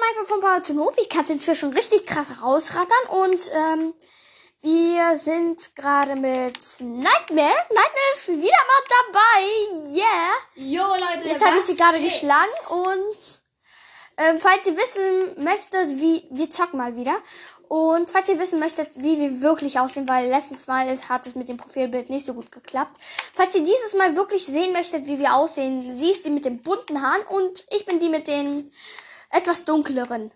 Minecraft von Power to Noob. Ich kann den Tür schon richtig krass rausrattern und ähm, wir sind gerade mit Nightmare. Nightmare ist wieder mal dabei. Yeah. Jo, Leute. Jetzt habe ich sie gerade geschlagen und ähm, falls ihr wissen möchtet, wie wir zocken mal wieder. Und falls ihr wissen möchtet, wie wir wirklich aussehen, weil letztes Mal ist, hat es mit dem Profilbild nicht so gut geklappt. Falls ihr dieses Mal wirklich sehen möchtet, wie wir aussehen, sie ist die mit den bunten Haaren und ich bin die mit den etwas dunkleren.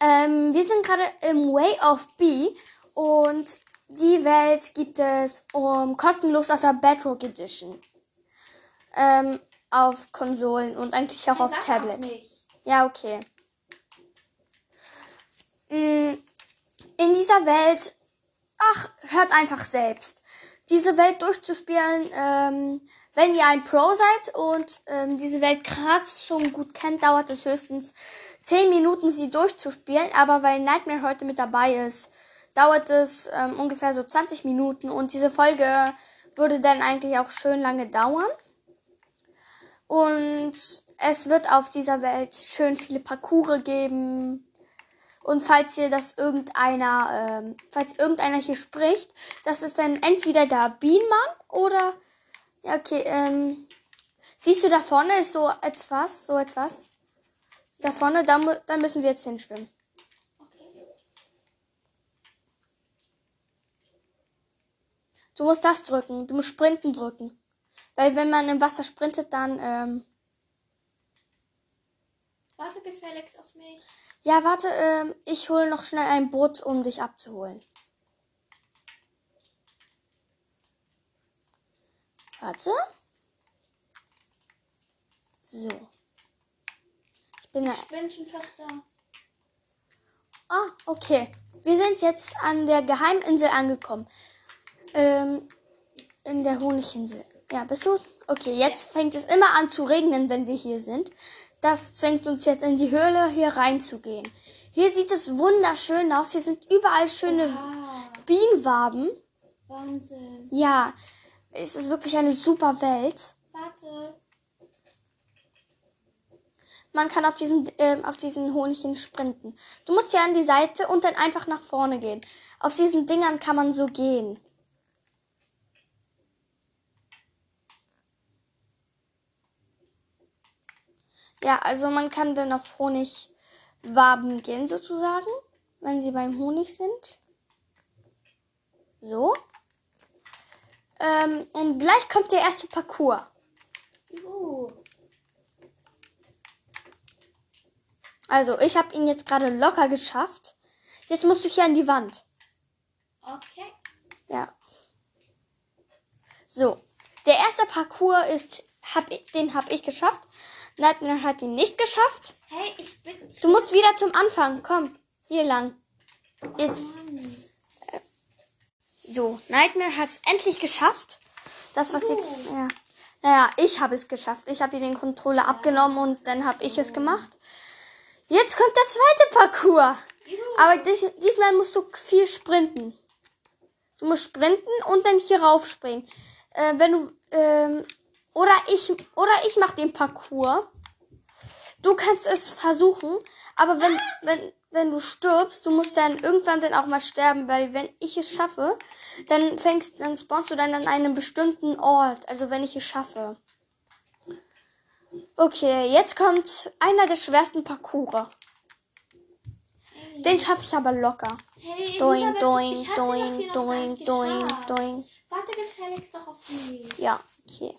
Ähm, wir sind gerade im Way of B und die Welt gibt es um, kostenlos auf der Bedrock Edition. Ähm, auf Konsolen und eigentlich auch auf Sag Tablet. Ja, okay. Mm, In dieser Welt, ach, hört einfach selbst. Diese Welt durchzuspielen, ähm, wenn ihr ein Pro seid und ähm, diese Welt krass schon gut kennt, dauert es höchstens 10 Minuten, sie durchzuspielen. Aber weil Nightmare heute mit dabei ist, dauert es ähm, ungefähr so 20 Minuten und diese Folge würde dann eigentlich auch schön lange dauern. Und es wird auf dieser Welt schön viele Parcours geben. Und falls ihr das irgendeiner, ähm, falls irgendeiner hier spricht, das ist dann entweder der Bienenmann oder, ja, okay, ähm, siehst du da vorne ist so etwas, so etwas. Da vorne, da, da müssen wir jetzt hinschwimmen. Okay. Du musst das drücken, du musst Sprinten drücken. Weil wenn man im Wasser sprintet, dann, ähm, Warte gefälligst auf mich. ja, warte, ähm, ich hole noch schnell ein Boot, um dich abzuholen. Warte. So. Ich bin da. Ich bin schon fast da. Ah, okay. Wir sind jetzt an der Geheiminsel angekommen. Ähm, in der Honiginsel. Ja, bist du? Okay, jetzt fängt es immer an zu regnen, wenn wir hier sind. Das zwingt uns jetzt in die Höhle hier reinzugehen. Hier sieht es wunderschön aus. Hier sind überall schöne Ah, Bienenwaben. Wahnsinn. Ja, es ist wirklich eine super Welt. Warte. Man kann auf diesen, ähm, auf diesen Honigchen sprinten. Du musst hier an die Seite und dann einfach nach vorne gehen. Auf diesen Dingern kann man so gehen. Ja, also man kann dann auf Honigwaben gehen sozusagen, wenn sie beim Honig sind. So. Ähm, und gleich kommt der erste Parcours. Juhu. Also, ich habe ihn jetzt gerade locker geschafft. Jetzt musst du hier an die Wand. Okay. Ja. So. Der erste Parcours ist, hab ich, den habe ich geschafft. Nightmare hat ihn nicht geschafft. Hey, ich bin. Du musst wieder zum Anfang. Komm. Hier lang. Jetzt. Mann. So. Nightmare hat es endlich geschafft. Das, was ihr. Juhu. Ja. Naja, ich habe es geschafft. Ich habe ihr den Controller abgenommen und dann habe ich es gemacht. Jetzt kommt der zweite Parcours. Juhu. Aber dies, diesmal musst du viel sprinten. Du musst sprinten und dann hier raufspringen. Äh, wenn du, ähm, oder ich, oder ich mach den Parcours. Du kannst es versuchen, aber wenn, wenn, wenn du stirbst, du musst dann irgendwann dann auch mal sterben, weil wenn ich es schaffe, dann fängst, dann spawnst du dann an einem bestimmten Ort. Also wenn ich es schaffe. Okay, jetzt kommt einer der schwersten Parcours. Hey. Den schaffe ich aber locker. Hey, Doing, doing, doing, doing, doing, doing. Warte gefälligst doch auf mich. Ja, okay.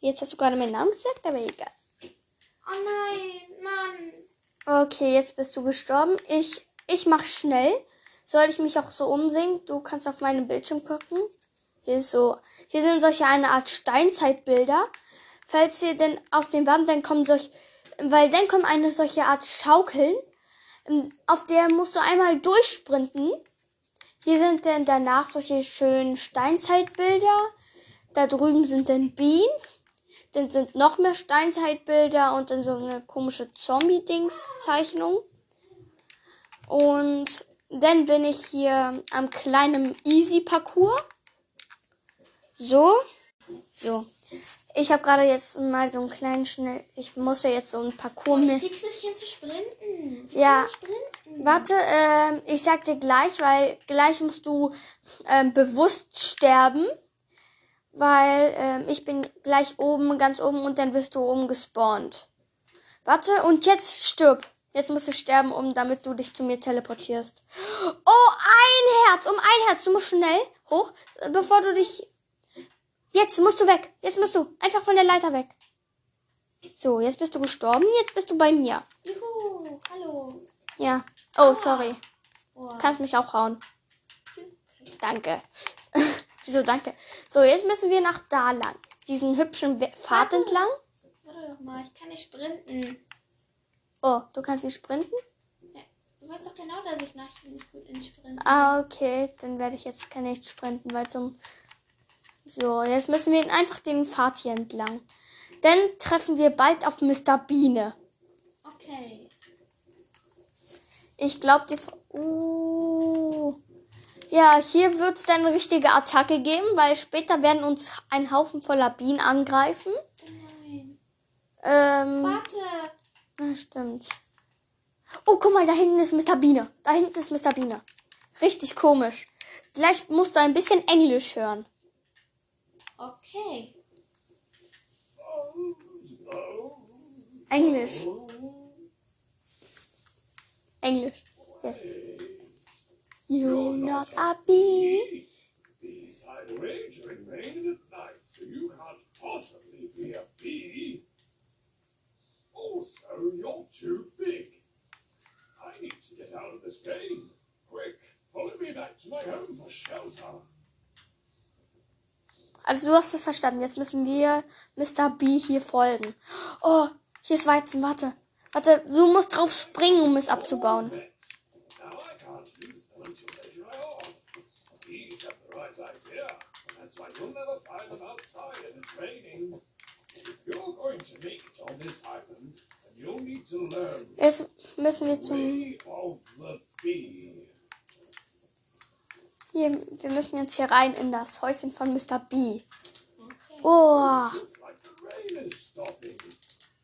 Jetzt hast du gerade meinen Namen gesagt, aber egal. Oh nein, Mann. Okay, jetzt bist du gestorben. Ich, ich mach schnell. Soll ich mich auch so umsehen? Du kannst auf meinem Bildschirm gucken. Hier ist so, hier sind solche eine Art Steinzeitbilder. Falls ihr denn auf den Wand, dann kommen solch, weil dann kommt eine solche Art Schaukeln. ähm, Auf der musst du einmal durchsprinten. Hier sind dann danach solche schönen Steinzeitbilder. Da drüben sind dann Bienen. Dann sind noch mehr Steinzeitbilder und dann so eine komische Zombie-Dings-Zeichnung. Und dann bin ich hier am kleinen Easy-Parcours. So. So. Ich habe gerade jetzt mal so einen kleinen schnell. Ich muss ja jetzt so ein Parcours Ich mit. krieg's nicht hin zu sprinten. Wie Ja. ich sprinten? Warte, ähm, ich sag dir gleich, weil gleich musst du ähm, bewusst sterben. Weil ähm, ich bin gleich oben, ganz oben und dann wirst du oben gespawnt. Warte, und jetzt stirb. Jetzt musst du sterben, um damit du dich zu mir teleportierst. Oh, ein Herz, um ein Herz. Du musst schnell hoch, bevor du dich. Jetzt musst du weg. Jetzt musst du einfach von der Leiter weg. So, jetzt bist du gestorben. Jetzt bist du bei mir. Juhu, hallo. Ja. Oh, sorry. Oh, Kannst mich auch hauen. Danke. Wieso danke? So, jetzt müssen wir nach da lang. Diesen hübschen We- Pfad entlang. Warte doch mal, ich kann nicht sprinten. Oh, du kannst nicht sprinten? Ja, du weißt doch genau, dass ich nach nicht gut in Sprinten. Ah, okay. Dann werde ich jetzt kann nicht sprinten, weil zum. So, jetzt müssen wir einfach den Pfad hier entlang. Dann treffen wir bald auf Mr. Biene. Okay. Ich glaube, die. Uh. Ja, hier wird es dann eine richtige Attacke geben, weil später werden uns ein Haufen voller Bienen angreifen. Nein. Ähm. Warte. Ja, stimmt. Oh, guck mal, da hinten ist Mr. Biene. Da hinten ist Mr. Biene. Richtig komisch. Gleich musst du ein bisschen Englisch hören. Okay. Englisch. Englisch. Yes. You're not a bee. Bees hide away during rain and at night, so you can't possibly be a bee. Also, you're too big. I need to get out of this game. Quick, follow me back to my home for shelter. Also du hast es verstanden. Jetzt müssen wir Mr. B hier folgen. Oh, hier ist Weizen. Warte. Warte, du musst drauf springen, um es abzubauen. And that's why you'll never find them outside and it's raining. If you're going to make it on this island, then you'll need to learn Jetzt müssen wir zum... Way of the Bee. Hier, wir müssen jetzt hier rein in das Häuschen von Mr. B. Okay. Oh, Looks like the rain is stopping.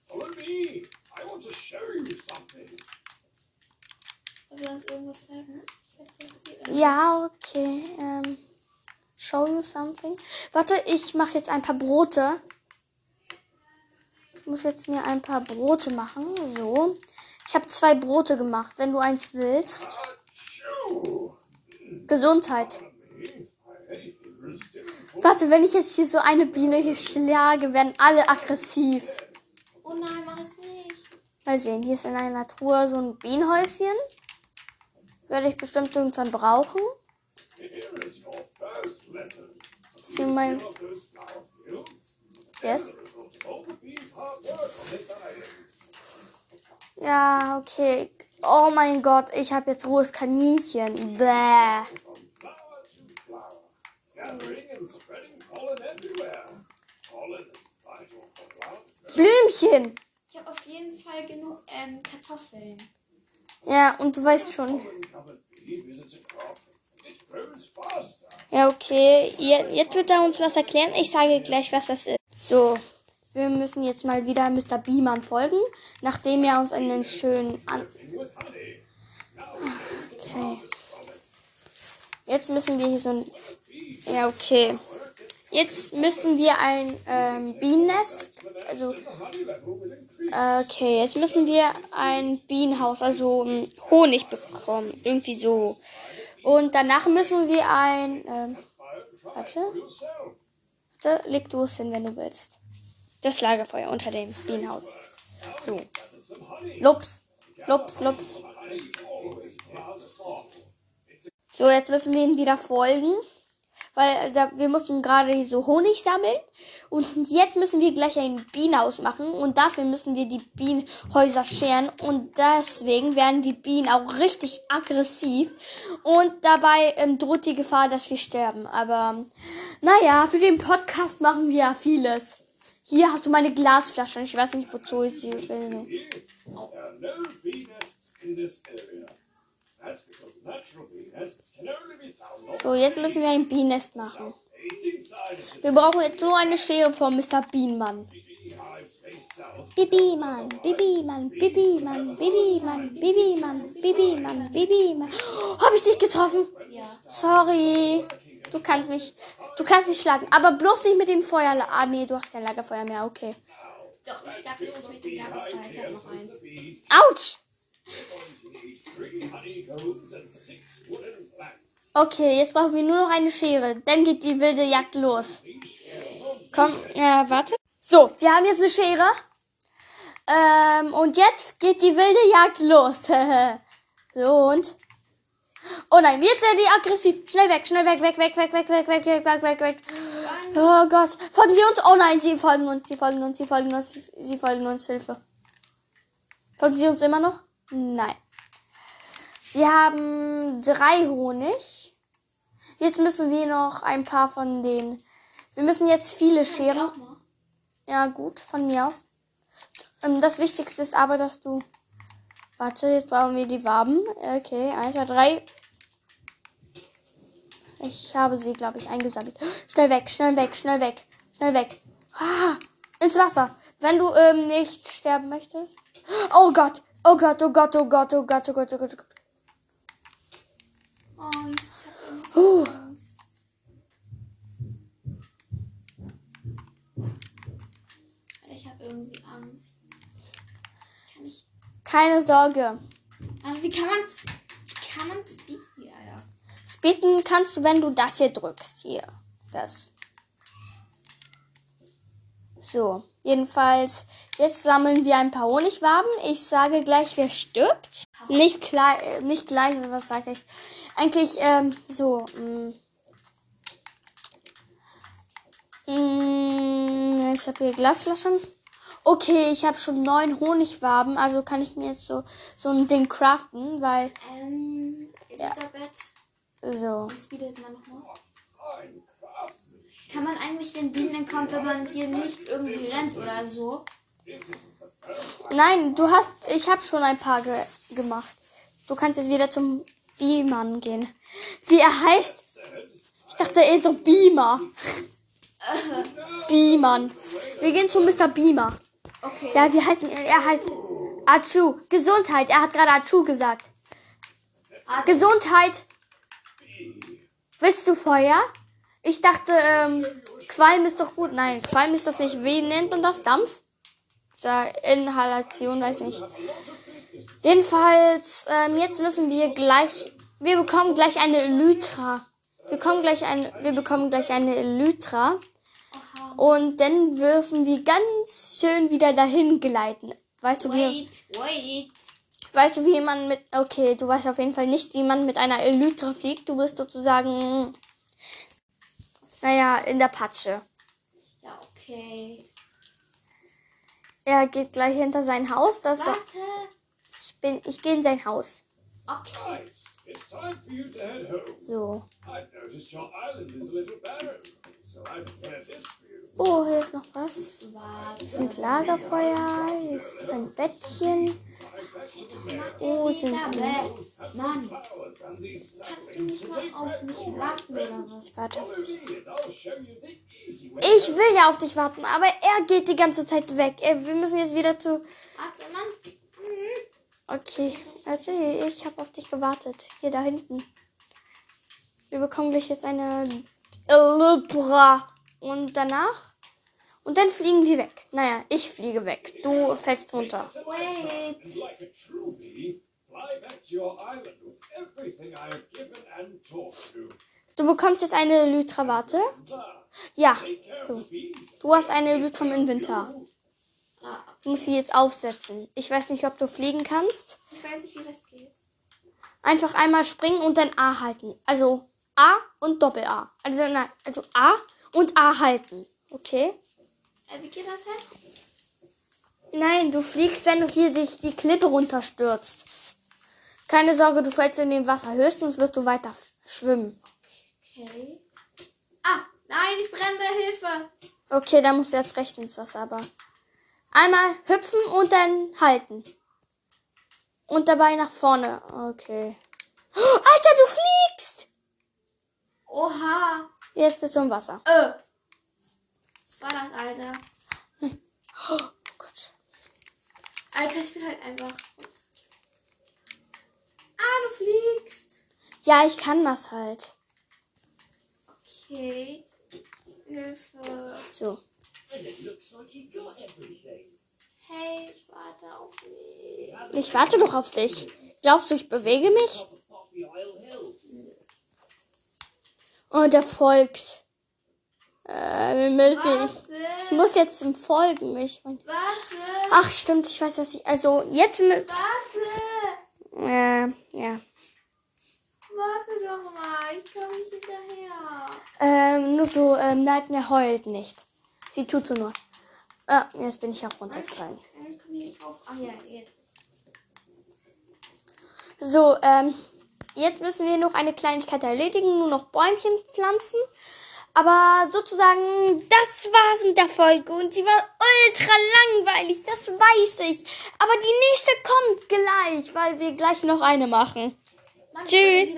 Follow me. I want to show you something. Wollen wir uns irgendwas sagen? Ich hab das hier. ja, okay. Ähm, show you something. Warte, ich mache jetzt ein paar Brote. Ich muss jetzt mir ein paar Brote machen. So. Ich habe zwei Brote gemacht, wenn du eins willst. Gesundheit. Warte, wenn ich jetzt hier so eine Biene hier schlage, werden alle aggressiv. Oh nein, mach es nicht. Mal sehen, hier ist in einer Truhe so ein Bienenhäuschen. Werde ich bestimmt irgendwann brauchen. Flower fields. Yes? Ja, okay. Oh mein Gott, ich habe jetzt rohes Kaninchen. Bäh. Blümchen. Ich habe auf jeden Fall genug ähm, Kartoffeln. Ja, und du weißt schon. Ja, okay. Je- Jetzt wird er uns was erklären. Ich sage gleich, was das ist. So, wir müssen jetzt mal wieder Mr. Beeman folgen, nachdem er uns einen schönen an. Okay. Jetzt müssen wir hier so ein. Ja, okay. Jetzt müssen wir ein ähm, Bienennest. Also. Okay, jetzt müssen wir ein Bienenhaus, also ein Honig bekommen. Irgendwie so. Und danach müssen wir ein. Ähm, warte. Warte, leg du es hin, wenn du willst. Das Lagerfeuer unter dem Bienenhaus. So. Lups. Lups, lups. So, jetzt müssen wir ihm wieder folgen. Weil da, wir mussten gerade so Honig sammeln. Und jetzt müssen wir gleich ein Bienenhaus machen. Und dafür müssen wir die Bienenhäuser scheren. Und deswegen werden die Bienen auch richtig aggressiv. Und dabei ähm, droht die Gefahr, dass wir sterben. Aber naja, für den Podcast machen wir ja vieles. Hier hast du meine Glasflasche. Ich weiß nicht, wozu ich sie will. There So, jetzt müssen wir ein Bienennest machen. 18 sides Wir brauchen jetzt nur eine Schere von Mr. Beanmann. Beehives face south. Bibi Mann, Bibi Mann, Bibi Mann, Bibi Mann, Bibi Mann, Bibi Mann, Bibi Mann. Oh, hab ich dich getroffen? Ja. Sorry. Du kannst mich, du kannst mich schlagen, aber bloß nicht mit dem Feuer. Ah nee, du hast kein Lagerfeuer mehr. Okay. Doch, ich sag nicht mit dem Lagerfeuer. Ich hab noch eins. Autsch. Okay, jetzt brauchen wir nur noch eine Schere. Dann geht die wilde Jagd los. Komm, ja, warte. So, wir haben jetzt eine Schere. Ähm, und jetzt geht die wilde Jagd los. so, und. Oh nein, jetzt sind die aggressiv. Schnell weg, schnell weg, weg, weg, weg, weg, weg, weg, weg, weg, weg, weg. Oh Gott. Folgen Sie uns? Oh nein, Sie folgen uns, Sie folgen uns, Sie folgen uns, Sie folgen uns. Hilfe. Folgen Sie uns immer noch? Nein. Wir haben drei Honig. Jetzt müssen wir noch ein paar von den. Wir müssen jetzt viele scheren. Ja, gut, von mir aus. Ähm, das Wichtigste ist aber, dass du. Warte, jetzt brauchen wir die Waben. Okay, eins, zwei, drei. Ich habe sie, glaube ich, eingesammelt. Schnell weg, schnell weg, schnell weg, schnell weg. Ah, ins Wasser. Wenn du ähm, nicht sterben möchtest. Oh Gott, oh Gott, oh Gott, oh Gott, oh Gott, oh Gott, oh Gott, oh Gott. Oh, ich Angst. Ich hab irgendwie Angst. Ich kann nicht. Keine Sorge. Also wie kann man's. Wie kann man's bieten, Alter? Speeden kannst du, wenn du das hier drückst. Hier. Das. So. Jedenfalls, jetzt sammeln wir ein paar Honigwaben. Ich sage gleich, wer stirbt. Nicht gleich, äh, nicht gleich, was sage ich? Eigentlich, ähm, so. mm. Mm, ich habe hier Glasflaschen. Okay, ich habe schon neun Honigwaben, also kann ich mir jetzt so, so ein Ding craften, weil, Ähm, Elisabeth, so. wie speedet man nochmal? Kann man eigentlich den Bienen entkommen, wenn man hier nicht irgendwie rennt oder so? Nein, du hast, ich habe schon ein paar ge gemacht. Du kannst jetzt wieder zum Beaman gehen. Wie er heißt? Ich dachte, er ist so Beamer. Beaman. Wir gehen zu Mr. Beamer. Okay. Ja, wie heißt er? Er heißt Achu. Gesundheit. Er hat gerade Achu gesagt. Gesundheit. Willst du Feuer? Ich dachte, ähm, Qualm ist doch gut. Nein, Qualm ist das nicht. Wie nennt man das? Dampf? Inhalation, weiß nicht. Jedenfalls, ähm, jetzt müssen wir gleich, wir bekommen gleich eine Elytra. Wir bekommen gleich eine, wir bekommen gleich eine Elytra. Und dann dürfen wir ganz schön wieder dahin gleiten. Weißt du, wie, Wait, wait. weißt du, wie man mit, okay, du weißt auf jeden Fall nicht, wie man mit einer Elytra fliegt. Du bist sozusagen, naja, in der Patsche. Ja, okay. Er geht gleich hinter sein Haus. Das Warte. ich bin, ich gehe in sein Haus. Okay. Right, it's time for you to head home. So. Oh, hier ist noch was. Warte. Sind Lagerfeuer, hier ist ein Bettchen. Oh, sind. Mann, kannst du nicht mal auf mich warten oder was? Ich warte auf dich. Ich will ja auf dich warten, aber er geht die ganze Zeit weg. Wir müssen jetzt wieder zu. Warte, Mann. Okay, warte, ich habe auf dich gewartet. Hier da hinten. Wir bekommen gleich jetzt eine Und danach? Und dann fliegen wir weg. Naja, ich fliege weg. Du fällst runter. Wait. Du bekommst jetzt eine Elytra, warte. Ja, so. Du hast eine Elytra im Inventar. Du musst sie jetzt aufsetzen. Ich weiß nicht, ob du fliegen kannst. ich weiß nicht, wie das geht. Einfach einmal springen und dann A halten. Also A und Doppel A. Also, nein, also A und A halten. Okay? Äh, wie geht das jetzt? Nein, du fliegst, wenn du hier dich die Klippe runterstürzt. Keine Sorge, du fällst in dem Wasser. Höchstens wirst du weiter schwimmen. Okay. Ah, nein, ich brenne, Hilfe. Okay, dann musst du jetzt recht ins Wasser, aber. Einmal hüpfen und dann halten. Und dabei nach vorne. Okay. Oh, Alter, du! Oha. Jetzt bist du im Wasser. Äh. war das, Alter? Oh Gott. Alter, ich bin halt einfach. Ah, du fliegst. Ja, ich kann das halt. Okay. Hilfe. So. Hey, ich warte auf mich. Ich warte doch auf dich. Glaubst du, ich bewege mich? Und er folgt. Äh, wie müssen ich. Ich muss jetzt ihm folgen. Ich mein, Warte. ach, stimmt, ich weiß, was ich. Also, jetzt mit. Warte. Äh, ja. Warte doch mal. Ich komme nicht hinterher. Ähm, nur so, ähm, nein, er heult nicht. Sie tut so nur. Ah, jetzt bin ich auch runtergefallen. Ich komme hier nicht drauf. Ah ja, jetzt. So, ähm, jetzt müssen wir noch eine Kleinigkeit erledigen, nur noch Bäumchen pflanzen. Aber sozusagen, das war's mit der Folge und sie war ultra langweilig, das weiß ich. Aber die nächste kommt gleich, weil wir gleich noch eine machen. Mann, Tschüss.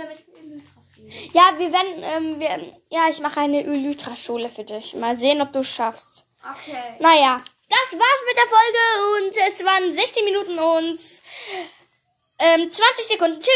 Ja, wir werden, ähm, wir, ja, ich mache eine Elytra-Schule für dich. Mal sehen, ob du es schaffst. Okay. Naja, das war's mit der Folge und es waren 16 Minuten und ähm, 20 Sekunden. Tschüss.